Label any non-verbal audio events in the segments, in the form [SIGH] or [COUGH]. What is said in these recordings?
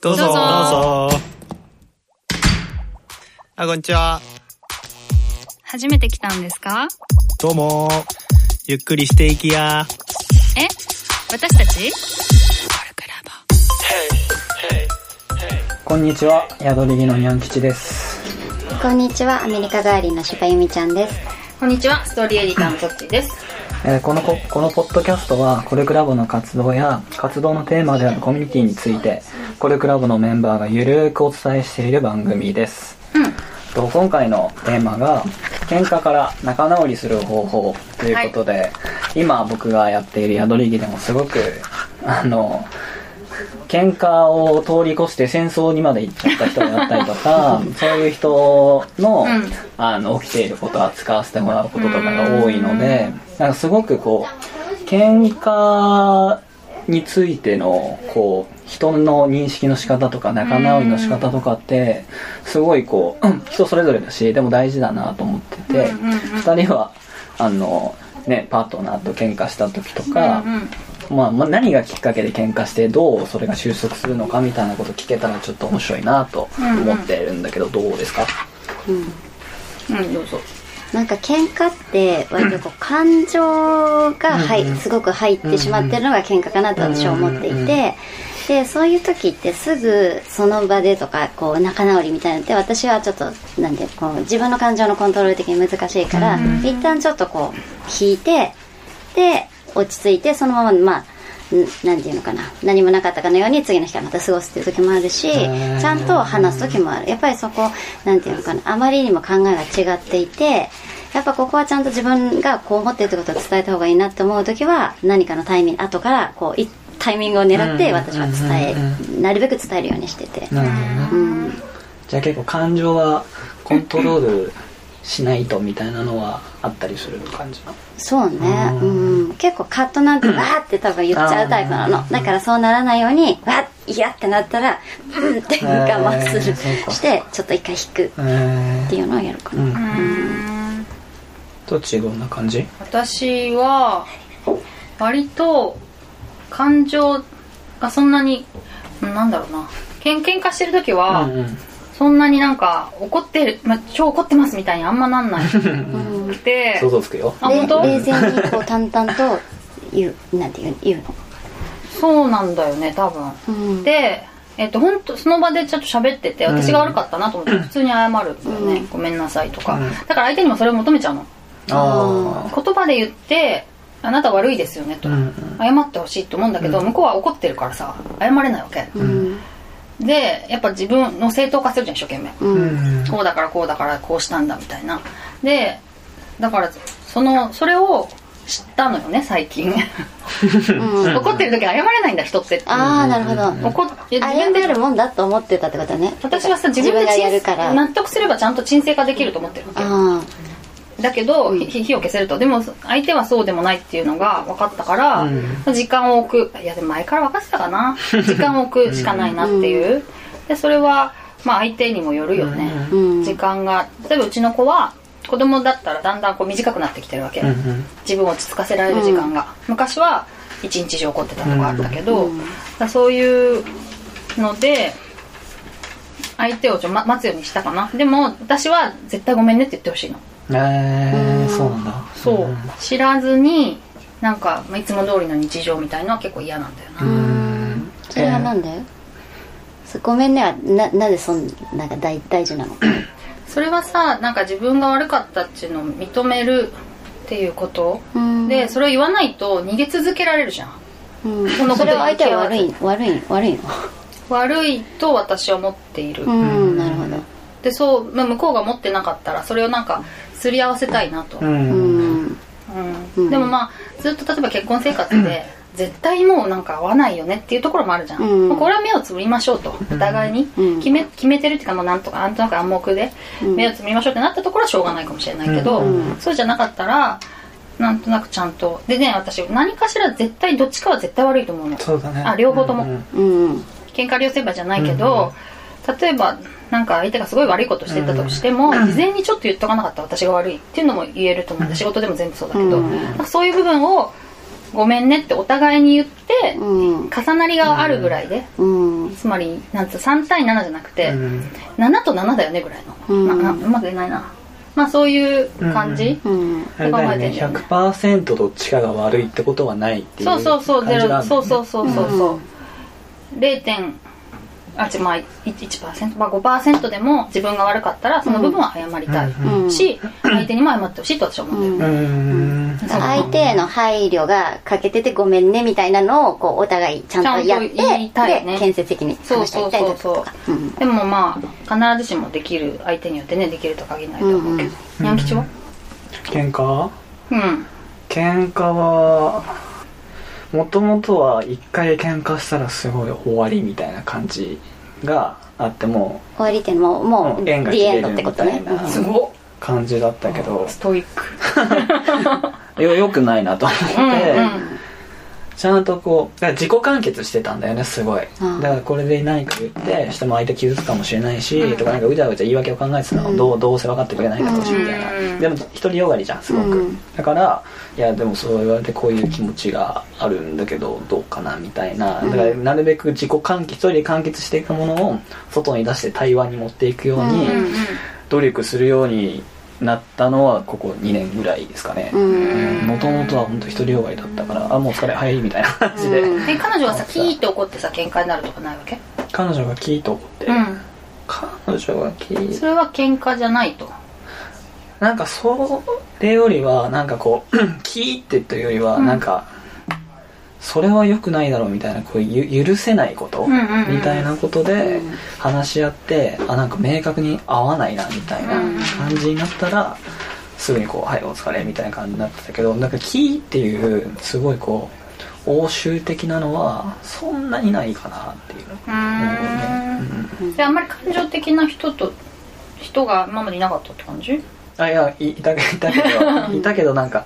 どうぞ。どうぞどうぞ。あ、こんにちは。初めて来たんですか？どうも。ゆっくりしていきや。え？私たち？こんにちは、宿りぎのにゃん吉です。こんにちは、アメリカ帰りの柴由美ちゃんです。こんにちは、ストーリーエディターのトッチーです。えーこのここのポッドキャストは、コルクラボの活動や活動のテーマであるコミュニティについて、コルクラボのメンバーがゆるーくお伝えしている番組です。うん。と今回のテーマが、喧嘩から仲直りする方法ということで、今僕がやっている宿りぎでもすごく、あの、喧嘩を通り越して戦争にまで行っちゃった人があったりとか [LAUGHS] そういう人の,、うんあの起きていることを扱わせてもらうこととかが多いのでなんかすごくこう喧嘩についてのこう人の認識の仕方とか仲直りの仕方とかってすごいこううん [CLEARS THROAT] 人それぞれだしでも大事だなと思ってて、うんうんうん2人はあのねパートナーと喧嘩した時とか、まあ、まあ何がきっかけで喧嘩してどうそれが収束するのかみたいなこと聞けたらちょっと面白いなと思ってるんだけど、どうですか？うん。うん、どうぞ。なんか喧嘩って割とこう感情が入、すごく入ってしまってるのが喧嘩かなと私は思っていて、で、そういう時ってすぐその場でとかこう仲直りみたいなのって私はちょっとなんでこう自分の感情のコントロール的に難しいから、一旦ちょっとこう引いて、で、落ち着いてそのまままあ、んなんていうのかな。何もなかったかのように次の日からまた過ごすっていう時もあるしー。ちゃんと話す時もある。やっぱりそこなんていうのかな。あまりにも考えが違っていてやっぱここはちゃんと自分がこう思ってるってことを伝えた方がいいなって思う時は何かのタイミング後からこういタイミングを狙って私は伝えなるべく伝えるようにしてて。なるほどね。うん。じゃあ結構感情はコントロールしないとみたいなのはあったりする感じそうね。ううん。結構カッとなんてわーって多分言っちゃうタイプなの。だからそうならないようにわっ嫌ってなったらうんって我慢するしてちょっと一回引くっえていうのをやるかな、うんうーん。どっちどんな感じ？私は、割と、感情がそんなに、うんなんだろうな。けん喧嘩してる時は、うんうんそんなになんか、怒ってる、まあ、超怒ってますみたいにあんまなんない。うん。で、想像つくよ。あ、で本当？冷静にこう淡々と言うなんて言うそうなんだよね、多分。の、うん、で、えっと、本当その場でちょっと喋ってて、私が悪かったなと思って、普通に謝るんだよね、うん。ごめんなさいとか、うん。だから相手にもそれを求めちゃうの。あ言葉で言って、あなた悪いですよねと。あうん。謝ってほしいと思うんだけど、向こうは怒ってるからさ、謝れないわけ。うんで、やっぱ自分の正当化するじゃん、一生懸命。ううんんこうだからこうだからこうしたんだみたいな。で、だから、その、それを知ったのよね、最近。うん怒ってる時謝れないんだ、人って。ああなるほど怒っ自謝分でるもんだと思ってたってことね私はさ自分でやるから納得すればちゃんと沈静化できると思ってるわけあだけど、ひ火を消せると。でも相手はそうでもないっていうのが分かったから、う時間を置く。いやでも前から分かってたかな。[LAUGHS] 時間を置くしかないなっていう、でそれはまあ相手にもよるよね、時間が。例えばうちの子は子供だったらだんだんこう短くなってきてるわけ、うんうん。自分を落ち着かせられる時間が、昔は一日中怒ってたとかあったけど、そういうので相手をちょ、ま、待つようにしたかな。でも私は絶対ごめんねって言ってほしいのえーうん。そうなんだ。そう、ん。知らずになんか、まあ、いつも通りの日常みたいのは結構嫌なんだよな、うん。それはなんで、そごめんね。はななぜそんなんか大大事なの？[COUGHS] それはさなんか自分が悪かったっていうのを認めるっていうこと、うん。でそれを言わないと逃げ続けられるじゃん。うん。そのことそれは相手は悪い悪い悪いの？悪いと私は思っている、うん。なるほど。でそう、まあ、向こうが持ってなかったらそれをなんかすり合わせたいなと、ううん。でもまあずっと例えば結婚生活で絶対もうなんか合わないよねっていうところもあるじゃん、うん。もうこれは目をつぶりましょうと。お互いに。うん。決め決めてるっていうかもうなんとかなんとなく暗黙でうん。目をつぶりましょうってなったところはしょうがないかもしれないけど、うん。そうじゃなかったらなんとなくちゃんと。でね私何かしら絶対どっちかは絶対悪いと思うの。そうだね。あ両方とも。うんうん。喧嘩両成敗じゃないけど、例えばなんか相手がすごい悪いことしてたとしても、事前にちょっと言っとかなかった私が悪いっていうのも言えると思うんだ仕事でも全部そうだけど、うんそういう部分をごめんねってお互いに言って、うん。重なりがあるぐらいで、うん。つまりなんつう3対7じゃなくて、うん。7と7だよねぐらいの、うん。まうまく言えないな。まあそういう感じ、うん。あれだよね考えてんだよね。100%どっちかが悪いってことはないっていうそうそうそうゼロ感じなんだよね。そうそうそうそうそう、うん。0点あちまあ 1%, 1%、まあ、5%でも自分が悪かったらその部分は謝りたい、うんうん。し相手にも謝ってほしいと私は思ってる、うんうん相手への配慮が欠けててごめんねみたいなのをこうお互いちゃんとやってちゃんと言いたいね。で建設的にそう話したそそうそういうたいだとか。うん。でもまあ必ずしもできる相手によってねできるとは限らないと思うけど、うん。にゃん吉は？喧嘩？うん。喧嘩はもともとは一回喧嘩したらすごい終わりみたいな感じがあっても終わりっていうのももうもう縁が切れるってことね。みたいなすごっ感じだったけど。ストイック。[LAUGHS] よよくないなと思って、うんうんちゃんとこう自己完結してたんだよねすごい、うんだからこれで何か言ってしても相手傷つくかもしれないし、うん。とかなんかうじゃうじゃ言い訳を考えてたの、うん。どうどうせ分かってくれないだろうしみたいな、うん。でも独りよがりじゃんすごく、うん。だからいやでもそう言われてこういう気持ちがあるんだけどどうかなみたいな。だからなるべく自己完結一人で完結していくものを外に出して対話に持っていくように努力するようになったのはここ2年ぐらいですかね。うん。もともとは本当独りよがりだったからあもう疲れ早いみたいな感じで、うんえ彼女はさキーって怒ってさ喧嘩になるとかないわけ？彼女がキーと怒って、うん。彼女がキーそれは喧嘩じゃないと？なんかそれよりはなんかこうキーってというよりはうん。なんか、それは良くないだろうみたいなこうゆ許せないこと、うんうんうん。みたいなことでうん。話し合ってあなんか明確に合わないなみたいなうん。感じになったらすぐにこう「はいお疲れ」みたいな感じになってたけどなんかキーっていうすごいこう欧州的なのはそんなにないかなっていううーん。うん。であんまり感情的な人と人が今までいなかったって感じ？あいやいいたけいたけど [LAUGHS] いたけどなんか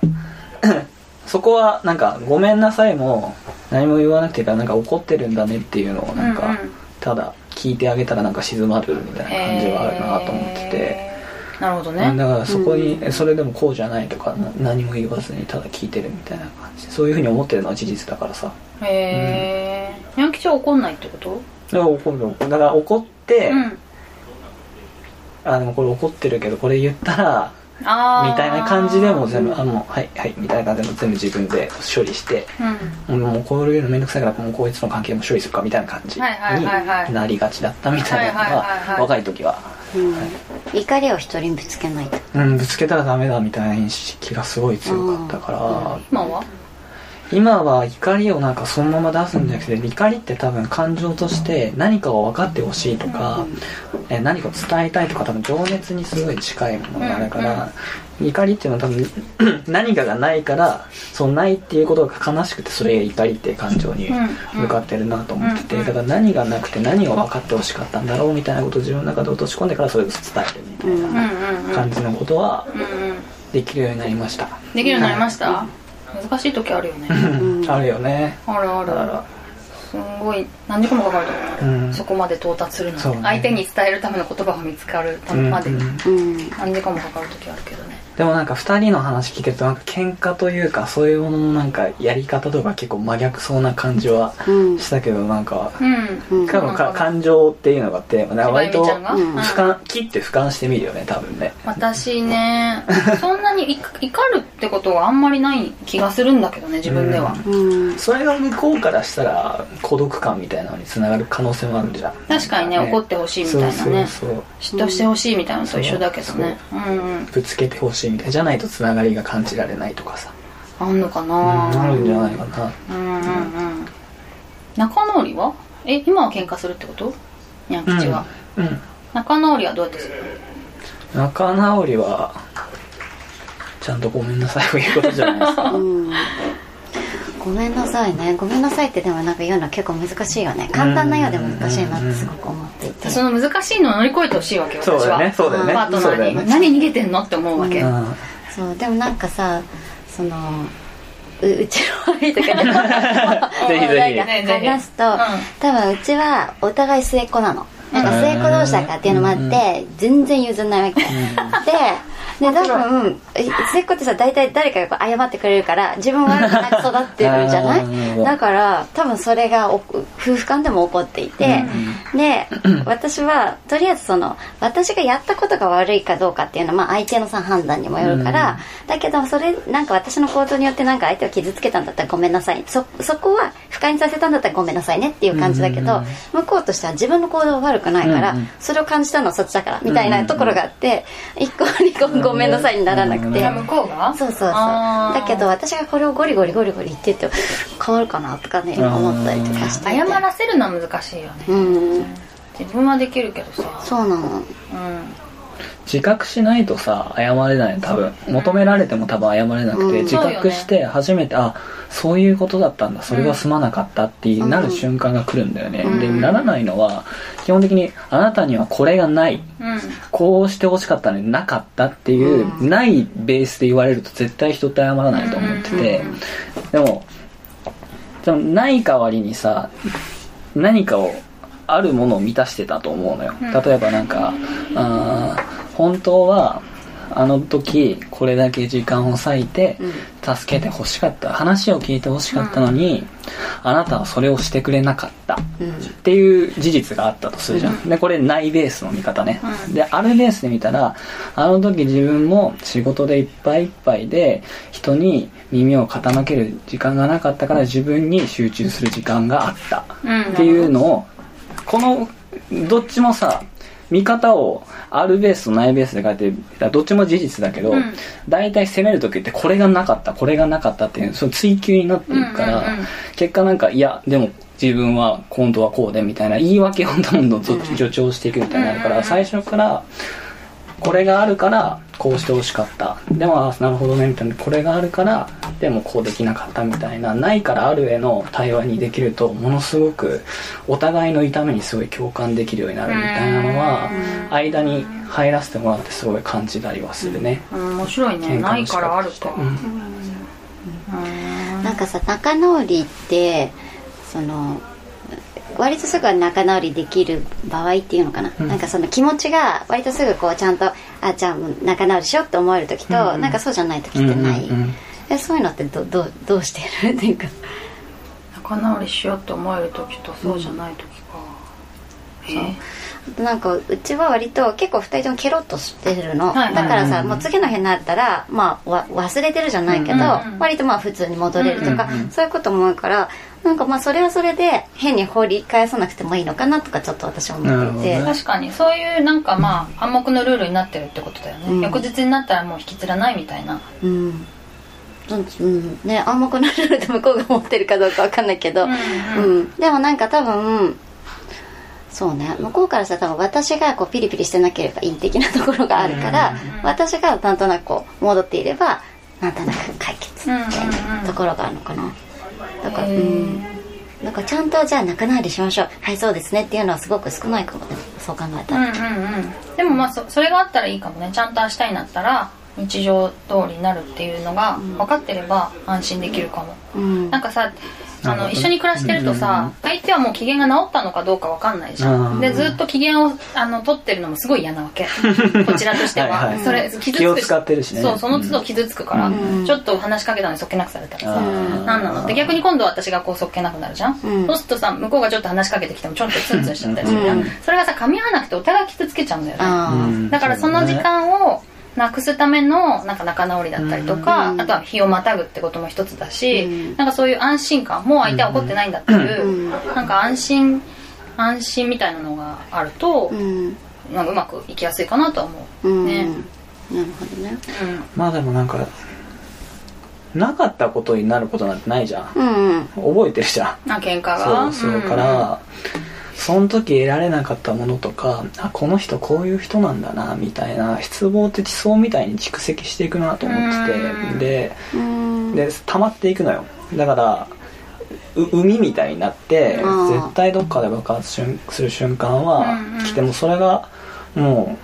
そこはなんか「ごめんなさい」も何も言わなくていいからなんか怒ってるんだねっていうのをなんか、うんうん。ただ聞いてあげたらなんか静まるみたいな感じはあるなと思ってて、へー。なるほどね。だからそこに、えそれでもこうじゃないとかな何も言わずにただ聞いてるみたいな感じ。そういうふうに思ってるのは事実だからさ。へえにゃん吉は怒んないってこと？だから怒るだから怒って、うん。あでもこれ怒ってるけどこれ言ったらみたいな感じでもう全部あもうはいはいみたいな感じでも全部自分で処理してうん。もうこういうのめんどくさいからもうこいつの関係も処理するかみたいな感じはいはいはいはいになりがちだったみたいなのはいはいはいはいが若い時は、うん。怒りを人にぶつけないと。うん、ぶつけたらダメだみたいな意識がすごい強かったから、今は？今は怒りをなんかそのまま出すんじゃなくて怒りって多分感情として何かを分かってほしいとか、え何かを伝えたいとか多分情熱にすごい近いものがあるから、怒りっていうのは多分 [CLEARS THROAT] 何かがないからそのないっていうことが悲しくてそれが怒りっていう感情に向かってるなと思ってて、だから何がなくて何を分かってほしかったんだろうみたいなことを自分の中で落とし込んでからそれを伝えるみたいうんな感じのことはできるようになりました、できるようになりました？難しい時あるよね。うん。あるよね。あるある。だかすごい何時間もかかると思う、うん。そこまで到達するのね。相手に伝えるための言葉が見つかるためまで。にうん。うん。何時間もかかる時あるけどねでもなんか2人の話聞いてるとなんか喧嘩というかそういうもののなんかやり方とか結構真逆そうな感じはうん。したけどなんか多分か感情っていうのがテーマで割と俯瞰切って俯瞰してみるよね多分ね。私ねそんなにい怒るってことがあんまりない気がするんだけどね自分では、うん。それが向こうからしたら孤独感みたいなのにつながる可能性もあるじゃん。確かにね怒ってほしいみたいなね。嫉妬してほしいみたいなのと一緒だけどね。うんうん。ぶつけてほしいみたいじゃないとつながりが感じられないとかさ。あんのかうんなあるんじゃないかな。うんうんうん。仲直りは？え今は喧嘩するってこと？にゃん。吉は、うん仲直りはどうやってする仲直りはちゃんとごめんなさいを言うことじゃないですか。うんごめんなさいね。ごめんなさいってでもなんか言うのは結構難しいよね。簡単なようで難しいなってすごく思っていて。その難しいのを乗り越えてほしいわけよそうだよね私そうだよね。はパートナーに、ね。何逃げてんのって思うわけ、うん。そうでもなんかさそのううちの悪いとかで話すと、うん。多分うちはお互い末っ子なの。なんか末っ子同士だからっていうのもあって全然譲んないわけ。で多分末っ子ってさ大体誰かが謝ってくれるから自分は悪くなく育ってるじゃない？だから多分それがお夫婦間でも起こっていて、で私はとりあえずその私がやったことが悪いかどうかっていうのは、まあ、相手のさ判断にもよるから、だけどそれなんか私の行動によってなんか相手を傷つけたんだったらごめんなさい。そそこは不快にさせたんだったらごめんなさいねっていう感じだけど、向こうとしては自分の行動は悪くないから、うんうん。それを感じたのはそっちだからみたいなところがあって一個二個ごめんなさいにならなくて、向こうが？そうそうそう。だけど私がこれをゴリゴリゴリゴリ言ってって変わるかなとかね思ったりとかしてて。謝らせるのは難しいよね。うん。自分はできるけどさ。そうなの。うん自覚しないとさ謝れない。多分求められても多分謝れなくて、うん。自覚して初めて、あそういうことだったんだ。それはすまなかったってなる瞬間が来るんだよね、うん。でならないのは基本的にあなたにはこれがない。うん。こうしてほしかったのになかったっていう、うん。ないベースで言われると絶対人って謝らないと思ってて、でもでもない代わりにさ何かをあるものを満たしてたと思うのよ、うん。例えばなんかあー本当はあの時これだけ時間を割いてうん。助けてほしかった話を聞いてほしかったのに、あなたはそれをしてくれなかったうん。っていう事実があったとするじゃん、でこれないベースの見方ね、うん。であるベースで見たらあの時自分も仕事でいっぱいいっぱいで人に耳を傾ける時間がなかったから自分に集中する時間があった。うん。っていうのをこのどっちもさ見方をあるベースとないベースで書いてどっちも事実だけど、うん。大体攻める時ってこれがなかったこれがなかったっていうその追求になっていくから、結果なんかいやでも自分は本当はこうでみたいな言い訳をどんどん助助長していくみたいになるから、最初からこれがあるからこうしてほしかった。でもあなるほどねみたいな。これがあるからでもこうできなかったみたいなないからあるへの対話にできるとものすごくお互いの痛みにすごい共感できるようになるみたいなのは間に入らせてもらってすごい感じたりはするね、うん。面白いね。ないからあるかうん。うん。なんかさ仲直りってその割とすぐは仲直りできる場合っていうのかな、うん。なんかその気持ちが割とすぐこうちゃんとあじゃあ仲直りしようって思える時と、うん。うん。なんかそうじゃない時ってない、うんうんうんえそういうのってどどうどうしてる？っていうか。仲直りしようって思える時とそうじゃない時か、えなんかうちは割と結構2人ともケロッとしてるの、はいだからさ、うんもう次の日になったら、まあ、わ忘れてるじゃないけど、うんうん割とまあ普通に戻れるとか、うんうんそういうことも多いからなんかまあそれはそれで変に掘り返さなくてもいいのかなとかちょっと私は思っていて、ね確かにそういうなんかまあ暗黙のルールになってるってことだよね、うん。翌日になったらもう引きずらないみたいな。うんう。ん。ね暗黙のルールで向こうが持ってるかどうかわかんないけど、うんうん。でもなんか多分そうね。向こうからしたら多分私がこうピリピリしてなければいい的なところがあるから、私がなんとなくこう戻っていればなんとなく解決みたいなところがあるのかな、だからうん。なんかちゃんとじゃあ仲直りしましょう。はいそうですねっていうのはすごく少ないかもね。そう考えたうんら、うんうん。でもまあそそれがあったらいいかもね。ちゃんと明日になったら日常通りになるっていうのが分かってれば安心できるかも、うん。なんかさあの一緒に暮らしてるとさ相手はもう機嫌が治ったのかどうか分かんないじゃうん。んでずっと機嫌をあの取ってるのもすごい嫌なわけ。[LAUGHS] こちらとしては。はいはい。それ傷つく気を使ってるしね。そうその都度傷つくから、うん。ちょっと話しかけたのにそっけなくされたらさ、うん。何なの？って逆に今度は私がこうそっけなくなるじゃん、うん。そうするとさ向こうがちょっと話しかけてきてもちょっとツンツンしちゃったりするじゃん、うん。それがさ噛み合わなくてお互い傷つけちゃうんだよね。だからその時間をなくすためのなんか仲直りだったりとか、うんあとは日をまたぐってことも一つだし、うん。なんかそういう安心感もう相手は怒ってないんだっていう、うんなんか安心安心みたいなのがあると、うん。なんかうまくいきやすいかなとは思う、うん。ね、なるほどね。まあでもなんかなかったことになることなんてないじゃん。うんうん。覚えてるじゃん。あ喧嘩が。そうそうから、その時得られなかったものとかあこの人こういう人なんだなみたいな失望って地層みたいに蓄積していくなと思ってて、うん。でうん。で溜まっていくのよ。だからう海みたいになってうん。絶対どっかで爆発しゅんする瞬間は来てもそれがも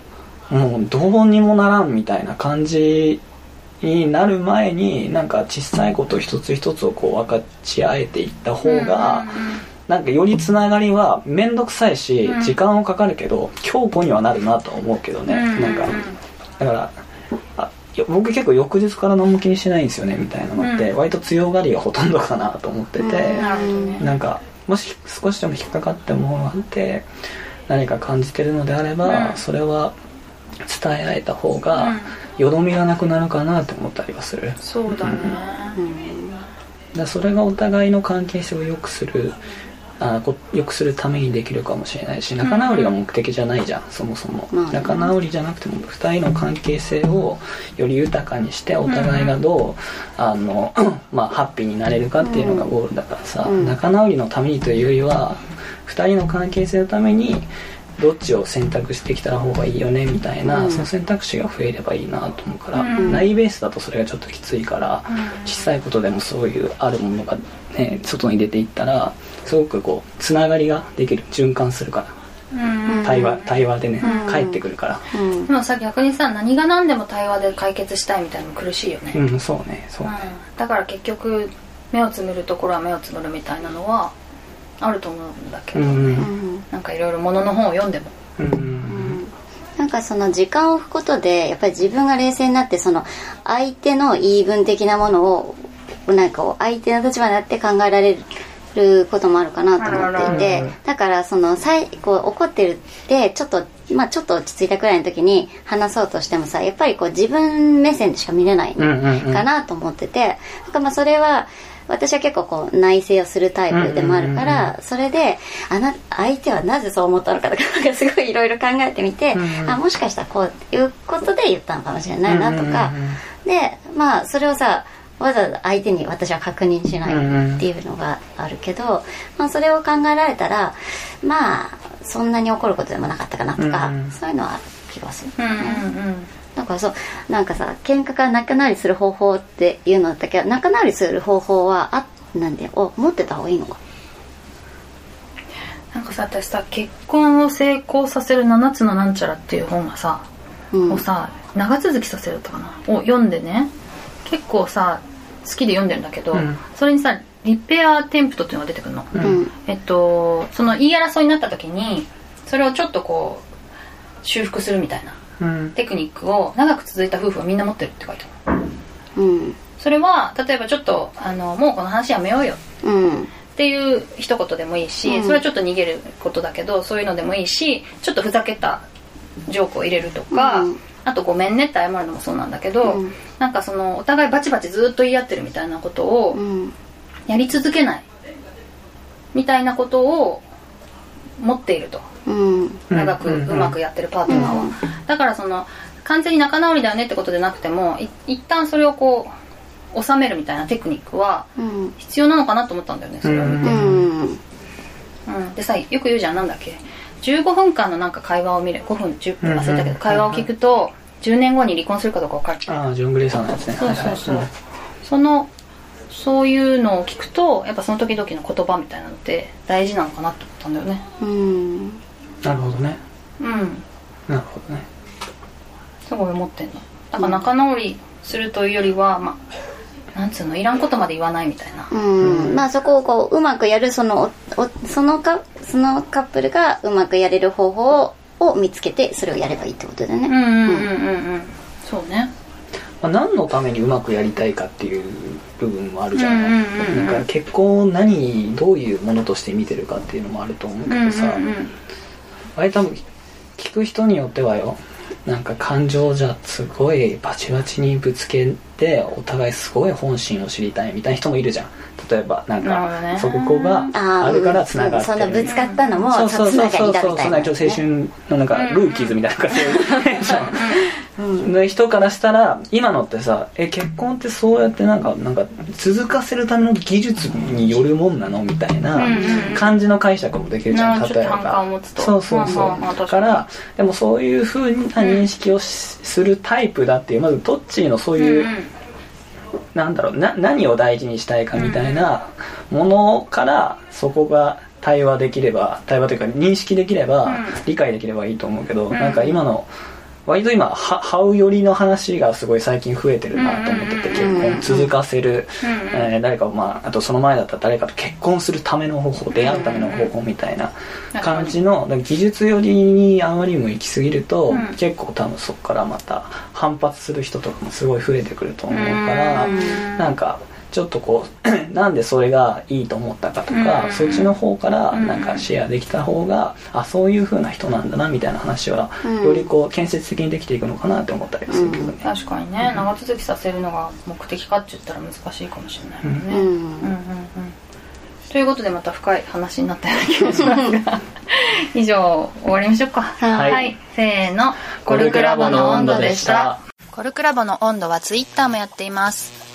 うもうどうにもならんみたいな感じになる前になんか小さいこと一つ一つをこう分かち合えていった方が、なんかよりつながりは面倒くさいしうん。時間はかかるけど強固にはなるなとは思うけどね、うんなんかだからあや僕結構翌日から何も気にしてないんですよねみたいなのって、うん。割と強がりがほとんどかなと思ってて、なるほどね。なんかもし少しでも引っかかってものがあって何か感じてるのであれば、うん。それは伝え合えた方がよどみがなくなるかなって思ったりはする。そうだね。うん。だそれがお互いの関係性を良くするあこ良くするためにできるかもしれないし仲直りが目的じゃないじゃん、そもそも、まあね。仲直りじゃなくても2人の関係性をより豊かにしてお互いがどう、あの [CLEARS THROAT] まあ、ハッピーになれるかっていうのがゴールだからさ、うん。仲直りのためにというよりは2人の関係性のためにどっちを選択してきた方がいいよねみたいな、うん。その選択肢が増えればいいなと思うから、うん。内ベースだとそれがちょっときついから、小さいことでもそういうあるものが、ね、外に出ていったらすごくこうつながりができる循環するから。うん。対話対話でね、うん。帰ってくるから。うん。でもさ逆にさ何が何でも対話で解決したいみたいなの苦しいよね、うんそうねそうね。うん。だから結局目をつむるところは目をつむるみたいなのはあると思うんだけど、うんうん。なんかいろいろものの本を読んでも。うん。うん。なんかその時間を置くことでやっぱり自分が冷静になってその相手の言い分的なものをなんかこう相手の立場になって考えられることもあるかなと思っていてらだからそのさいこう怒ってるってちょっとまあちょっと落ち着いたくらいの時に話そうとしてもさやっぱりこう自分目線でしか見れないかなと思っててなんかまあそれは私は結構こう内省をするタイプでもあるから、それであな相手はなぜそう思ったのかとかなんかすごいいろいろ考えてみて、うんうん。あもしかしたらこういうことで言ったのかもしれないなとか、でまあそれをさわざわざ相手に私は確認しないっていうのがあるけど、まあ、それを考えられたらまあそんなに怒ることでもなかったかなとか、そういうのはある気がする。うんうんだからそうなんかさ喧嘩から仲直りする方法っていうのだったけど仲直りする方法はあなんでお持ってた方がいいのか？なんかさ私さ結婚を成功させる7つのなんちゃらっていう本がさ、うん。をさ長続きさせるとかな。を読んでね結構さ好きで読んでるんだけど、うん。それにさリペアテンプトっていうのが出てくるの、うん。うん。えっとその言い争いになった時にそれをちょっとこう修復するみたいなうん。テクニックを長く続いた夫婦はみんな持ってるって書いてあるうん。それは例えばちょっとあのもうこの話やめようよ。うん。っていう一言でもいいし、うん。それはちょっと逃げることだけどそういうのでもいいしちょっとふざけたジョークを入れるとか、うんあと「ごめんね」って謝るのもそうなんだけど、うん。なんかそのお互いバチバチずっと言い合ってるみたいなことをうん。やり続けないみたいなことを持っていると。うん。長くうまくやってるパートナーは、だからその完全に仲直りだよねってことでなくてもい一旦それをこう収めるみたいなテクニックはうん。必要なのかなと思ったんだよねそれを見て、うん。うん、でさよく言うじゃん。なんだっけ。15分間のなんか会話を見る。5分10分忘れたけうん。うん。ど会話を聞くと10年後に離婚するかどうか分かるああジョン・グレイさんのやつね。そうそうそう。はいはい。そのそういうのを聞くとやっぱその時々の言葉みたいなのって大事なのかなと思ったんだよね。うん。なるほどね。うん。なるほどね。すごい思ってんの。だから仲直りするというよりはまあなんつうのいらんことまで言わないみたいな。うん。まあそこをこううまくやるそのおおそのかそのカップルがうまくやれる方法をを見つけてそれをやればいいってことだよね。うんうんうんそうね。まあ、何のためにうまくやりたいかっていう部分もあるじゃない、うんなんか結婚を何どういうものとして見てるかっていうのもあると思うけうんうんどさ、あれ多分聞く人によってはよ。なんか感情じゃすごいバチバチにぶつけてお互いすごい本心を知りたいみたいな人もいるじゃん。例えばなんかそこがあるからつながって。そんなぶつかったのもそうそうそうつながそうそう。そんなちょっと青春のなんかうんルーキーズみたいななんかそういうじの人からしたら今のってさえ結婚ってそうやってなんかなんか続かせるための技術によるもんなのみたいな感じの解釈もできるじゃんなるほど例えば。そうそうそう。だからでもそういうふうな認識をしするタイプだっていうまずどっちのそういう、うんうんなんだろうな何を大事にしたいかみたいなものからそこが対話できれば対話というか認識できれば、うん。理解できればいいと思うけど、うん。なんか今の割と今はハウ寄りの話がすごい最近増えてるなと思ってて、うん結婚続かせる、うんえー誰かをまああとその前だったら誰かと結婚するための方法出会うための方法みたいな感じの技術寄りにあまりにも行き過ぎると、うん。結構多分そこからまた反発する人とかもすごい増えてくると思うから、うん。なんかちょっとこう [CLEARS THROAT] なんでそれがいいと思ったかとか、うんそっちの方からうんなんかシェアできた方が、あそういう風な人なんだなみたいな話は、うん。よりこう建設的にできていくのかなって思ったりはするけどね、確かにね。長続きさせるのが目的かって言ったら難しいかもしれないもんね、うん。うん。うんうんということでまた深い話になったような気がしますが。[LAUGHS] 以上終わりましょうか。はい。せーの。コルクラボの温度でした。コルクラボの温度はツイッターもやっています